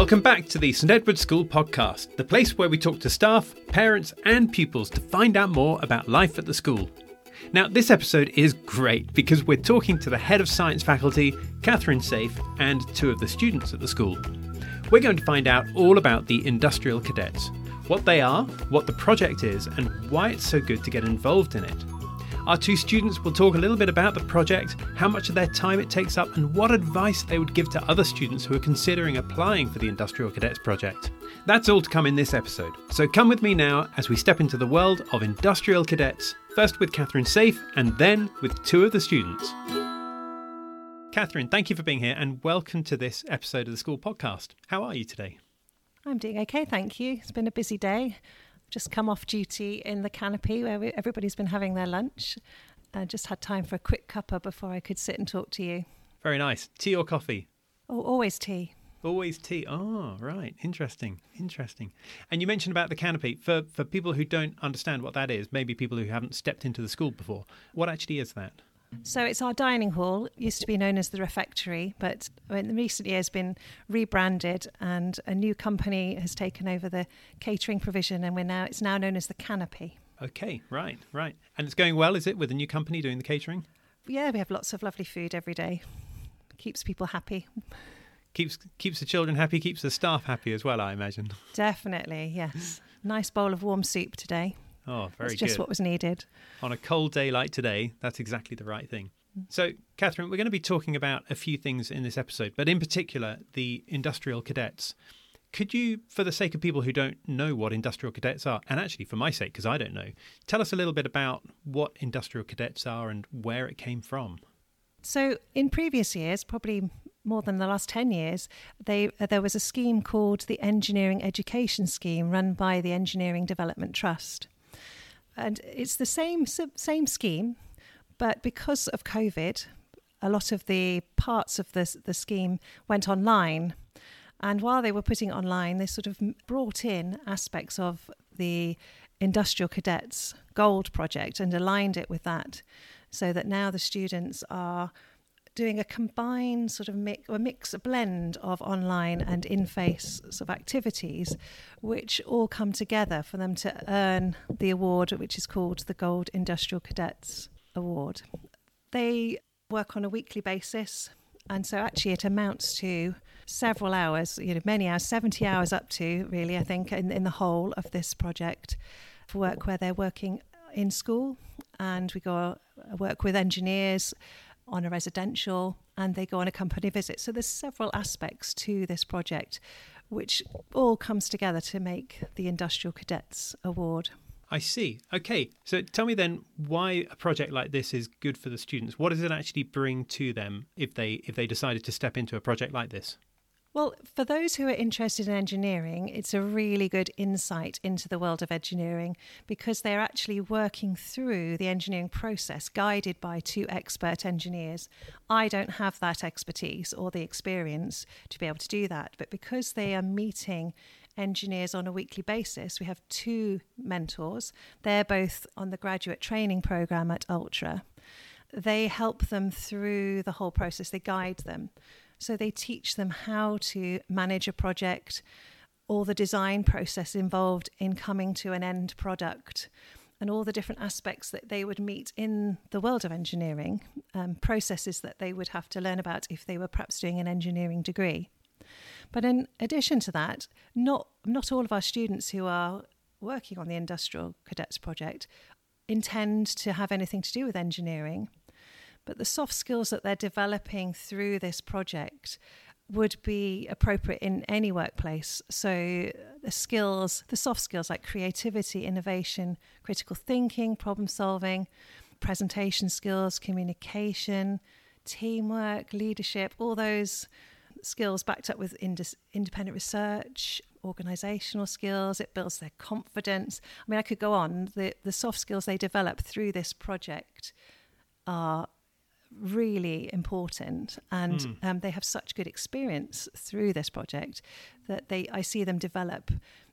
Welcome back to the St Edward School podcast, the place where we talk to staff, parents, and pupils to find out more about life at the school. Now, this episode is great because we're talking to the head of science faculty, Catherine Safe, and two of the students at the school. We're going to find out all about the industrial cadets, what they are, what the project is, and why it's so good to get involved in it. Our two students will talk a little bit about the project, how much of their time it takes up, and what advice they would give to other students who are considering applying for the Industrial Cadets project. That's all to come in this episode, so come with me now as we step into the world of Industrial Cadets, first with Catherine Safe and then with two of the students. Catherine, thank you for being here and welcome to this episode of the school podcast. How are you today? I'm doing okay, thank you. It's been a busy day just come off duty in the canopy where we, everybody's been having their lunch. I just had time for a quick cuppa before I could sit and talk to you. Very nice. Tea or coffee? Oh, always tea. Always tea. Oh, right. Interesting. Interesting. And you mentioned about the canopy. For for people who don't understand what that is, maybe people who haven't stepped into the school before, what actually is that? So it's our dining hall. It used to be known as the refectory, but in the recent years been rebranded, and a new company has taken over the catering provision, and we're now it's now known as the Canopy. Okay, right, right, and it's going well, is it, with the new company doing the catering? Yeah, we have lots of lovely food every day. Keeps people happy. Keeps keeps the children happy, keeps the staff happy as well, I imagine. Definitely, yes. nice bowl of warm soup today. Oh, very that's just good. what was needed. On a cold day like today, that's exactly the right thing. So, Catherine, we're going to be talking about a few things in this episode, but in particular, the industrial cadets. Could you, for the sake of people who don't know what industrial cadets are, and actually for my sake, because I don't know, tell us a little bit about what industrial cadets are and where it came from? So, in previous years, probably more than the last 10 years, they, uh, there was a scheme called the Engineering Education Scheme run by the Engineering Development Trust and it's the same same scheme, but because of COVID, a lot of the parts of the the scheme went online. And while they were putting online, they sort of brought in aspects of the Industrial Cadets Gold project and aligned it with that, so that now the students are doing a combined sort of mix, a mix, a blend of online and in-face sort of activities, which all come together for them to earn the award, which is called the Gold Industrial Cadets Award. They work on a weekly basis, and so actually it amounts to several hours, you know, many hours, 70 hours up to really, I think, in, in the whole of this project for work where they're working in school and we go uh, work with engineers on a residential and they go on a company visit. So there's several aspects to this project which all comes together to make the Industrial Cadets Award. I see. Okay. So tell me then why a project like this is good for the students. What does it actually bring to them if they if they decided to step into a project like this? Well, for those who are interested in engineering, it's a really good insight into the world of engineering because they're actually working through the engineering process guided by two expert engineers. I don't have that expertise or the experience to be able to do that, but because they are meeting engineers on a weekly basis, we have two mentors. They're both on the graduate training program at Ultra. They help them through the whole process, they guide them. So they teach them how to manage a project, all the design process involved in coming to an end product, and all the different aspects that they would meet in the world of engineering, um, processes that they would have to learn about if they were perhaps doing an engineering degree. But in addition to that, not not all of our students who are working on the Industrial Cadets project intend to have anything to do with engineering. But the soft skills that they're developing through this project would be appropriate in any workplace. So, uh, the skills, the soft skills like creativity, innovation, critical thinking, problem solving, presentation skills, communication, teamwork, leadership, all those skills backed up with independent research, organizational skills, it builds their confidence. I mean, I could go on. The, the soft skills they develop through this project are really important and mm. um, they have such good experience through this project that they I see them develop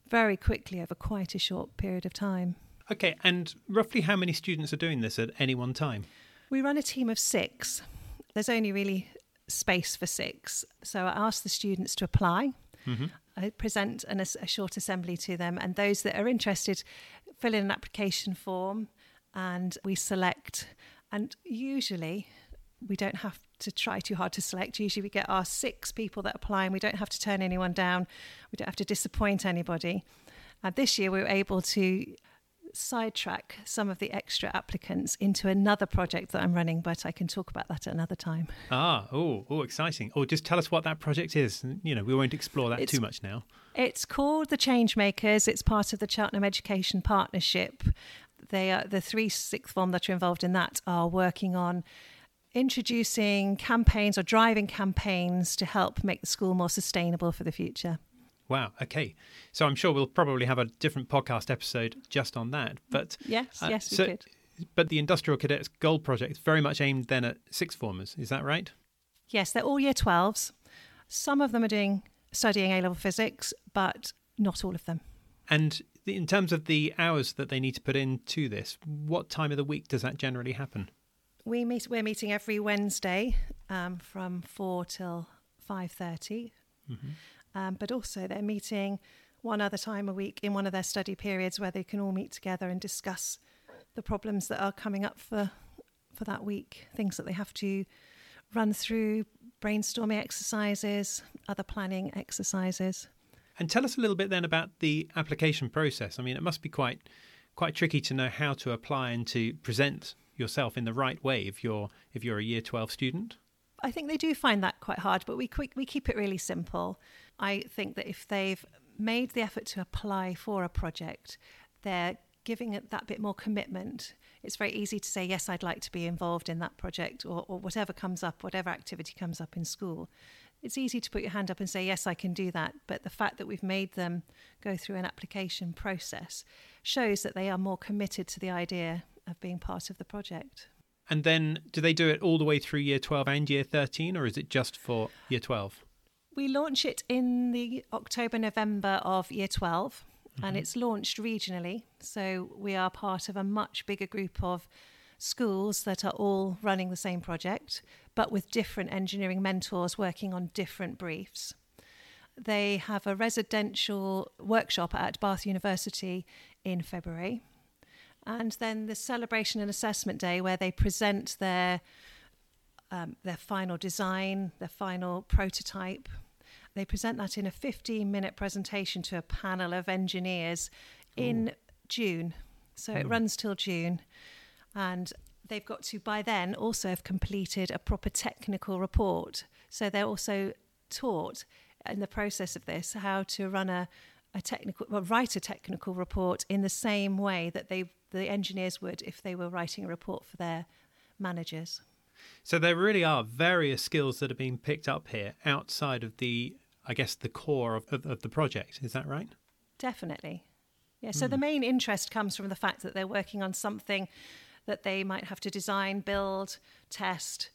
very quickly over quite a short period of time. Okay, and roughly how many students are doing this at any one time? We run a team of six. There's only really space for six. So I ask the students to apply I present an, a short assembly to them, and those that are interested fill in an application form, and we select. And usually, we don't have to try too hard to select. Usually, we get our six people that apply, and we don't have to turn anyone down. We don't have to disappoint anybody. Uh, this year, we were able to sidetrack some of the extra applicants into another project that I'm running, but I can talk about that at another time. Ah, oh, oh, exciting! Or oh, just tell us what that project is. You know, we won't explore that it's, too much now. It's called the Changemakers. It's part of the Cheltenham Education Partnership. They are the three sixth form that are involved in that are working on introducing campaigns or driving campaigns to help make the school more sustainable for the future. Wow. Okay. So I'm sure we'll probably have a different podcast episode just on that. But yes, uh, yes, we so, could. But the Industrial Cadets Gold Project is very much aimed then at sixth formers. Is that right? Yes, they're all year 12s. Some of them are doing studying A level physics, but not all of them. And in terms of the hours that they need to put into this, what time of the week does that generally happen? We meet. We're meeting every Wednesday um, from four till five thirty. Mm-hmm. Um, but also, they're meeting one other time a week in one of their study periods where they can all meet together and discuss the problems that are coming up for for that week, things that they have to run through, brainstorming exercises, other planning exercises. And tell us a little bit then about the application process. I mean, it must be quite quite tricky to know how to apply and to present yourself in the right way if you're if you're a year 12 student. I think they do find that quite hard, but we we keep it really simple. I think that if they've made the effort to apply for a project, they're giving it that bit more commitment. It's very easy to say, yes, I'd like to be involved in that project or, or whatever comes up, whatever activity comes up in school. It's easy to put your hand up and say, yes, I can do that. But the fact that we've made them go through an application process shows that they are more committed to the idea of being part of the project. And then do they do it all the way through year 12 and year 13, or is it just for year 12? We launch it in the October, November of year 12, mm-hmm. and it's launched regionally. So we are part of a much bigger group of schools that are all running the same project, but with different engineering mentors working on different briefs. They have a residential workshop at Bath University in February. And then the celebration and assessment day, where they present their um, their final design, their final prototype, they present that in a 15 minute presentation to a panel of engineers in June. So mm. it hmm. runs till June. And they've got to, by then, also have completed a proper technical report. So they're also taught in the process of this how to run a, a technical, well, write a technical report in the same way that they, the engineers would if they were writing a report for their managers. So there really are various skills that are being picked up here outside of the I guess, the core of, of, of the project. Is that right? Definitely. Yeah. So mm. the main interest comes from the fact that they're working on something that they might have to design, build, test.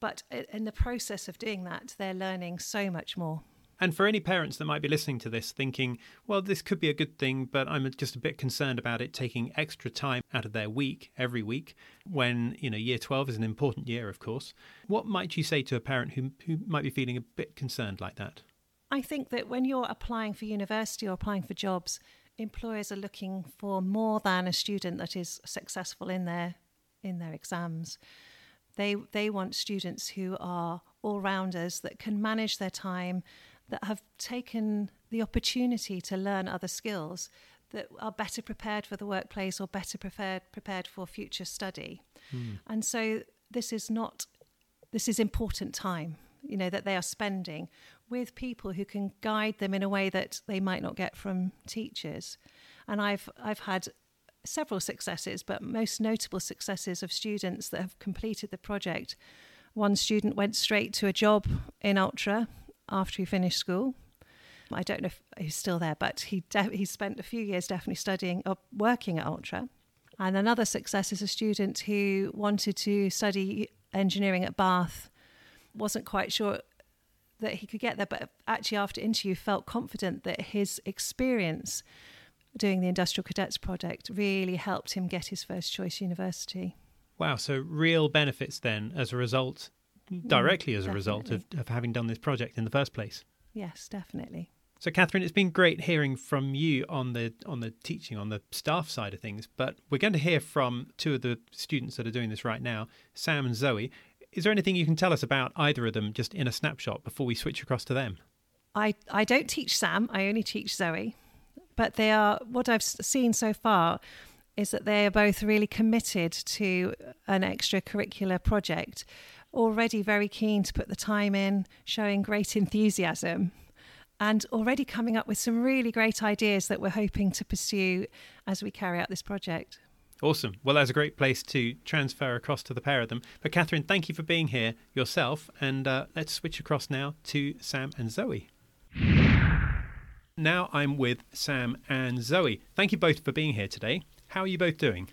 But in the process of doing that, they're learning so much more. And for any parents that might be listening to this thinking, well, this could be a good thing, but I'm just a bit concerned about it taking extra time out of their week every week when, you know, year 12 is an important year, of course. What might you say to a parent who, who might be feeling a bit concerned like that? I think that when you're applying for university or applying for jobs, employers are looking for more than a student that is successful in their in their exams. They they want students who are all rounders that can manage their time, that have taken the opportunity to learn other skills, that are better prepared for the workplace or better prepared prepared for future study. Mm. And so this is not this is important time you know that they are spending with people who can guide them in a way that they might not get from teachers and i've i've had several successes but most notable successes of students that have completed the project one student went straight to a job in ultra after he finished school. I don't know if he's still there but he de- he spent a few years definitely studying or working at ultra. And another success is a student who wanted to study engineering at bath. Wasn't quite sure that he could get there, but actually after interview felt confident that his experience doing the industrial cadets project really helped him get his first choice university. Wow, so real benefits then as a result, directly as a result of, of having done this project in the first place. Yes, definitely. So, Catherine, it's been great hearing from you on the on the teaching, on the staff side of things. But we're going to hear from two of the students that are doing this right now, Sam and Zoe. Is there anything you can tell us about either of them, just in a snapshot, before we switch across to them? I, I don't teach Sam, I only teach Zoe. But they are, what I've seen so far is that they are both really committed to an extracurricular project, already very keen to put the time in, showing great enthusiasm and already coming up with some really great ideas that we're hoping to pursue as we carry out this project. Awesome. Well, that's a great place to transfer across to the pair of them. But, Catherine, thank you for being here yourself. And uh, let's switch across now to Sam and Zoe. Now I'm with Sam and Zoe. Thank you both for being here today. How are you both doing?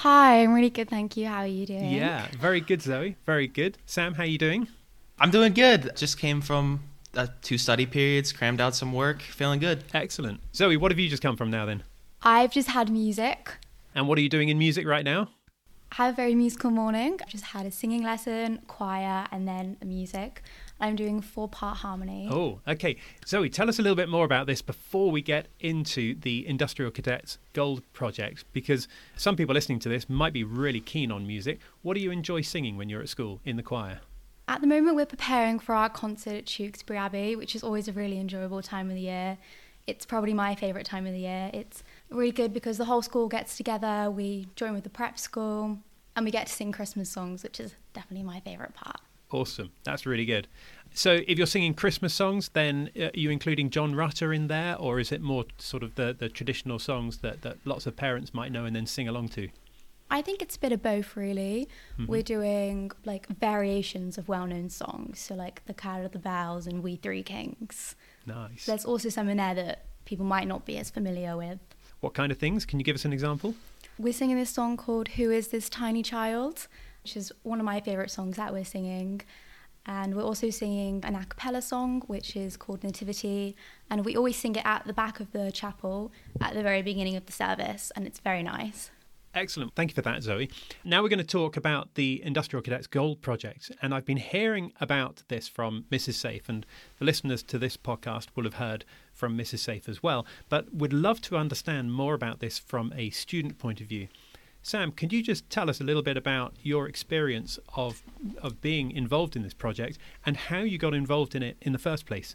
Hi, I'm really good, thank you. How are you doing? Yeah, very good, Zoe. Very good. Sam, how are you doing? I'm doing good. Just came from uh, two study periods, crammed out some work, feeling good. Excellent. Zoe, what have you just come from now then? I've just had music. And what are you doing in music right now? I have a very musical morning. I've just had a singing lesson, choir, and then music. I'm doing four part harmony. Oh, okay. Zoe, tell us a little bit more about this before we get into the Industrial Cadets Gold project, because some people listening to this might be really keen on music. What do you enjoy singing when you're at school in the choir? At the moment, we're preparing for our concert at Tewkesbury Abbey, which is always a really enjoyable time of the year. It's probably my favourite time of the year. It's really good because the whole school gets together, we join with the prep school, and we get to sing Christmas songs, which is definitely my favourite part. Awesome. That's really good. So, if you're singing Christmas songs, then uh, are you including John Rutter in there, or is it more sort of the, the traditional songs that, that lots of parents might know and then sing along to? I think it's a bit of both, really. Mm-hmm. We're doing like variations of well known songs, so like The Carol of the Bells and We Three Kings. Nice. There's also some in there that people might not be as familiar with. What kind of things? Can you give us an example? We're singing this song called Who Is This Tiny Child, which is one of my favourite songs that we're singing. And we're also singing an a cappella song, which is called Nativity. And we always sing it at the back of the chapel at the very beginning of the service, and it's very nice. Excellent. Thank you for that, Zoe. Now we're going to talk about the Industrial Cadets Gold Project. And I've been hearing about this from Mrs. Safe, and the listeners to this podcast will have heard from Mrs. Safe as well. But would love to understand more about this from a student point of view. Sam, can you just tell us a little bit about your experience of of being involved in this project and how you got involved in it in the first place?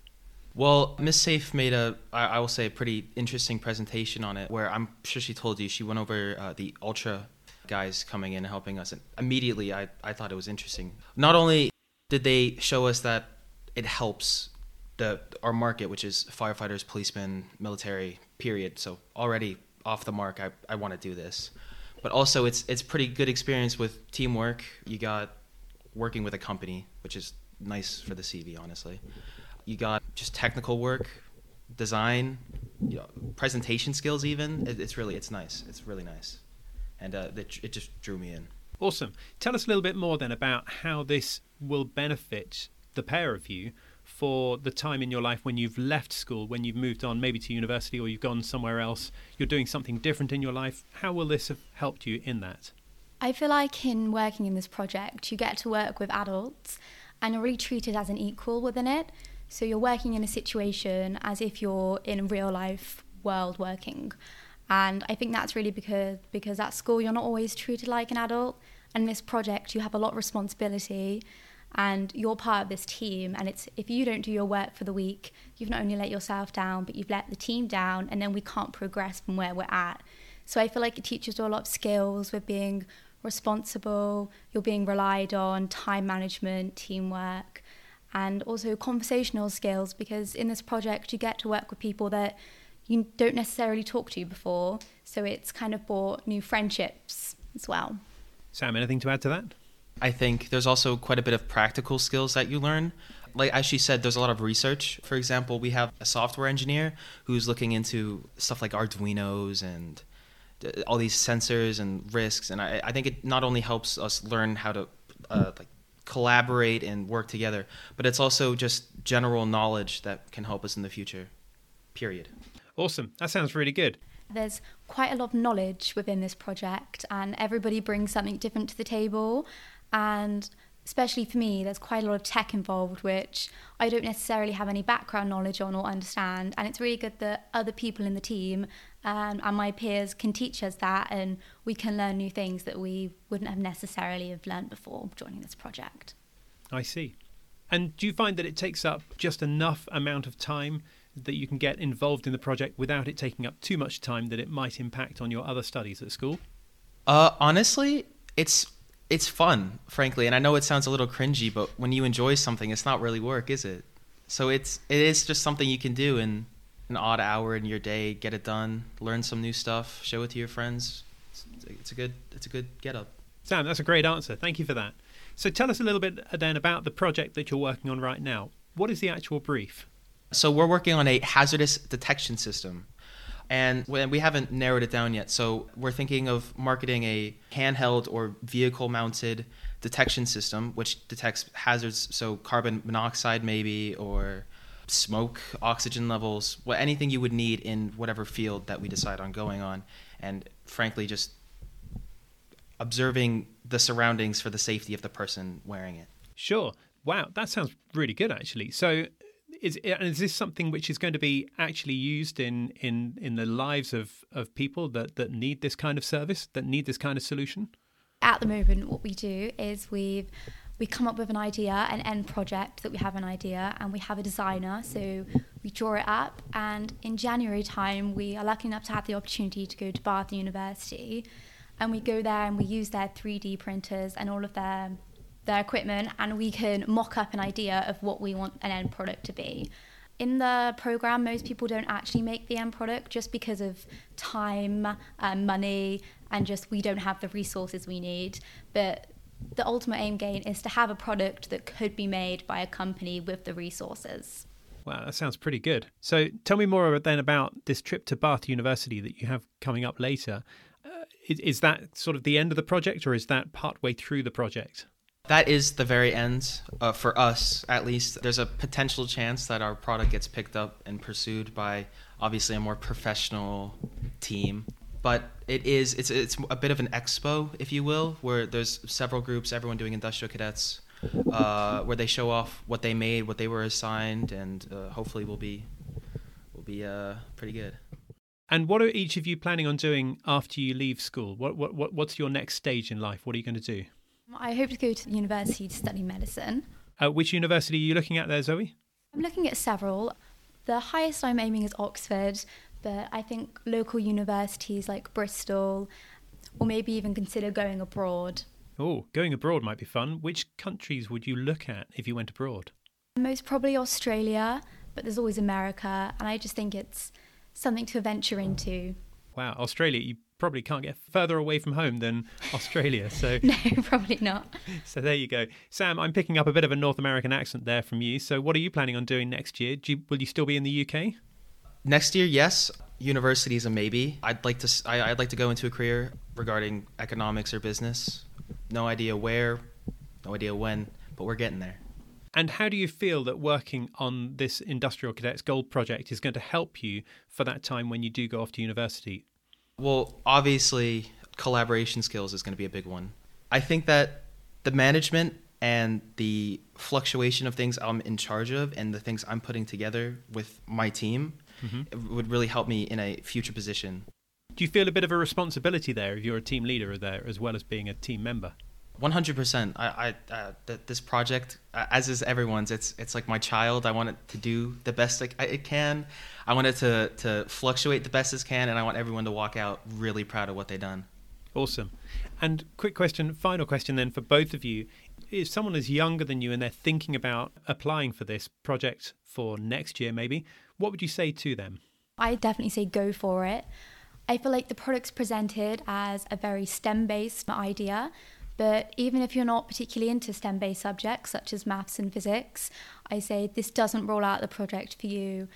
Well, Miss Safe made a, I will say, a pretty interesting presentation on it, where I'm sure she told you she went over uh, the Ultra guys coming in and helping us, and immediately I, I thought it was interesting. Not only did they show us that it helps the our market, which is firefighters, policemen, military, period. So already off the mark, I, I want to do this. But also, it's it's pretty good experience with teamwork. You got working with a company, which is nice for the CV, honestly you got just technical work, design, you know, presentation skills. Even it, it's really it's nice. It's really nice, and uh, it, it just drew me in. Awesome. Tell us a little bit more then about how this will benefit the pair of you for the time in your life when you've left school, when you've moved on maybe to university or you've gone somewhere else, you're doing something different in your life. How will this have helped you in that? I feel like in working in this project, you get to work with adults and you're really treated as an equal within it. So you're working in a situation as if you're in a real life world working. And I think that's really because because at school you're not always treated like an adult. And this project you have a lot of responsibility and you're part of this team and it's if you don't do your work for the week, you've not only let yourself down, but you've let the team down and then we can't progress from where we're at. So I feel like it teaches you a lot of skills with being responsible, you're being relied on, time management, teamwork and also conversational skills because in this project you get to work with people that you don't necessarily talk to before. So it's kind of brought new friendships as well. Sam, anything to add to that? I think there's also quite a bit of practical skills that you learn. Like as she said, there's a lot of research. For example, we have a software engineer who's looking into stuff like Arduinos and uh, all these sensors and risks. And I, I think it not only helps us learn how to uh, like collaborate and work together. But it's also just general knowledge that can help us in the future. Period. Awesome. That sounds really good. There's quite a lot of knowledge within this project, and everybody brings something different to the table. And especially for me, there's quite a lot of tech involved, which I don't necessarily have any background knowledge on or understand. And it's really good that other people in the team um, and my peers can teach us that, and we can learn new things that we wouldn't have necessarily have learned before joining this project. I see. And do you find that it takes up just enough amount of time that you can get involved in the project without it taking up too much time that it might impact on your other studies at school? Uh, honestly, it's it's fun, frankly, and I know it sounds a little cringy, but when you enjoy something, it's not really work, is it? So it's it is just something you can do in an odd hour in your day, get it done, learn some new stuff, show it to your friends. It's, it's a good it's a good get up. Sam, that's a great answer. Thank you for that. So tell us a little bit uh, then about the project that you're working on right now. What is the actual brief? So we're working on a hazardous detection system and we haven't narrowed it down yet. So we're thinking of marketing a handheld or vehicle mounted detection system which detects hazards, so carbon monoxide maybe, or smoke, oxygen levels, anything you would need in whatever field that we decide on going on, and frankly, just observing the surroundings for the safety of the person wearing it. Sure. Wow, that sounds really good actually. So is is this something which is going to be actually used in in in the lives of of people that that need this kind of service, that need this kind of solution? At the moment, what we do is we've we come up with an idea, an end project that we have an idea, and we have a designer. So we draw it up, and in January time, we are lucky enough to have the opportunity to go to Bath University, and we go there and we use their 3D printers and all of their their equipment and we can mock up an idea of what we want an end product to be. In the program, most people don't actually make the end product just because of time, and money, and just we don't have the resources we need. But the ultimate aim gain is to have a product that could be made by a company with the resources. Wow, that sounds pretty good. So tell me more then about this trip to Bath University that you have coming up later. Uh, is, is that sort of the end of the project or is that partway through the project? That is the very end uh, for us at least. There's a potential chance that our product gets picked up and pursued by obviously a more professional team. But it is it's it's a bit of an expo if you will where there's several groups everyone doing industrial cadets uh, where they show off what they made what they were assigned and uh, hopefully will be will be uh, pretty good. And what are each of you planning on doing after you leave school? What, what, what what's your next stage in life? What are you going to do I hope to go to university to study medicine. Uh, which university are you looking at there, Zoe? I'm looking at several. The highest I'm aiming is Oxford, but I think local universities like Bristol, or maybe even consider going abroad. Oh, going abroad might be fun. Which countries would you look at if you went abroad? Most probably Australia, but there's always America, and I just think it's something to venture into. Wow, Australia, you probably can't get further away from home than Australia. So no, probably not. So there you go, Sam. I'm picking up a bit of a North American accent there from you. So what are you planning on doing next year? You, will you still be in the UK? Next year, yes. University is a maybe. I'd like to. I, I'd like to go into a career regarding economics or business. No idea where, no idea when, but we're getting there. And how do you feel that working on this Industrial Cadets Gold project is going to help you for that time when you do go off to university? Well, obviously, collaboration skills is going to be a big one. I think that the management and the fluctuation of things I'm in charge of and the things I'm putting together with my team mm-hmm. would really help me in a future position. Do you feel a bit of a responsibility there if you're a team leader there as well as being a team member? One hundred percent. I, I, uh, th- this project, uh, as is everyone's, it's it's like my child. I want it to do the best it, it can. I want it to to fluctuate the best it can, and I want everyone to walk out really proud of what they've done. Awesome. And quick question, final question then for both of you: If someone is younger than you and they're thinking about applying for this project for next year, maybe, what would you say to them? I definitely say go for it. I feel like the product's presented as a very STEM based idea, but even if you're not particularly into STEM based subjects such as maths and physics, I say this doesn't roll out the project for you.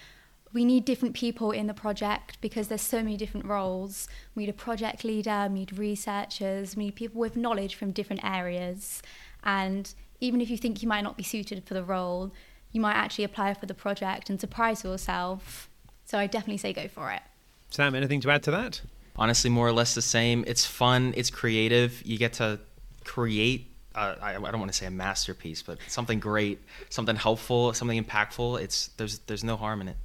We need different people in the project because there's so many different roles. We need a project leader, we need researchers, we need people with knowledge from different areas. And even if you think you might not be suited for the role, you might actually apply for the project and surprise yourself. So I definitely say go for it. Sam, anything to add to that? Honestly, more or less the same. It's fun, it's creative. You get to create uh, I, I don't want to say a masterpiece, but something great, something helpful, something impactful. It's there's there's no harm in it,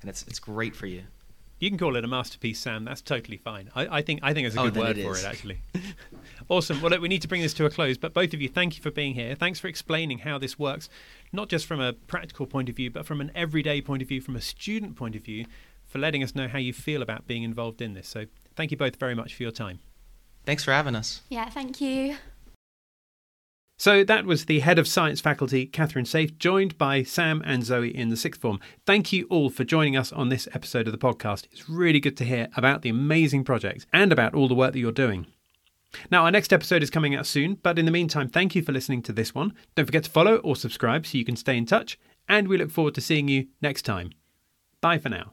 and it's it's great for you. You can call it a masterpiece, Sam. That's totally fine. I, I think I think it's a Oh, good word it for is. it, actually. awesome. Well, look, we need to bring this to a close. But both of you, thank you for being here. Thanks for explaining how this works, not just from a practical point of view, but from an everyday point of view, from a student point of view, for letting us know how you feel about being involved in this. So, thank you both very much for your time. Thanks for having us. Yeah, thank you. So that was the head of science faculty, Catherine Safe, joined by Sam and Zoe in the sixth form. Thank you all for joining us on this episode of the podcast. It's really good to hear about the amazing projects and about all the work that you're doing. Now, our next episode is coming out soon, but in the meantime, thank you for listening to this one. Don't forget to follow or subscribe so you can stay in touch, and we look forward to seeing you next time. Bye for now.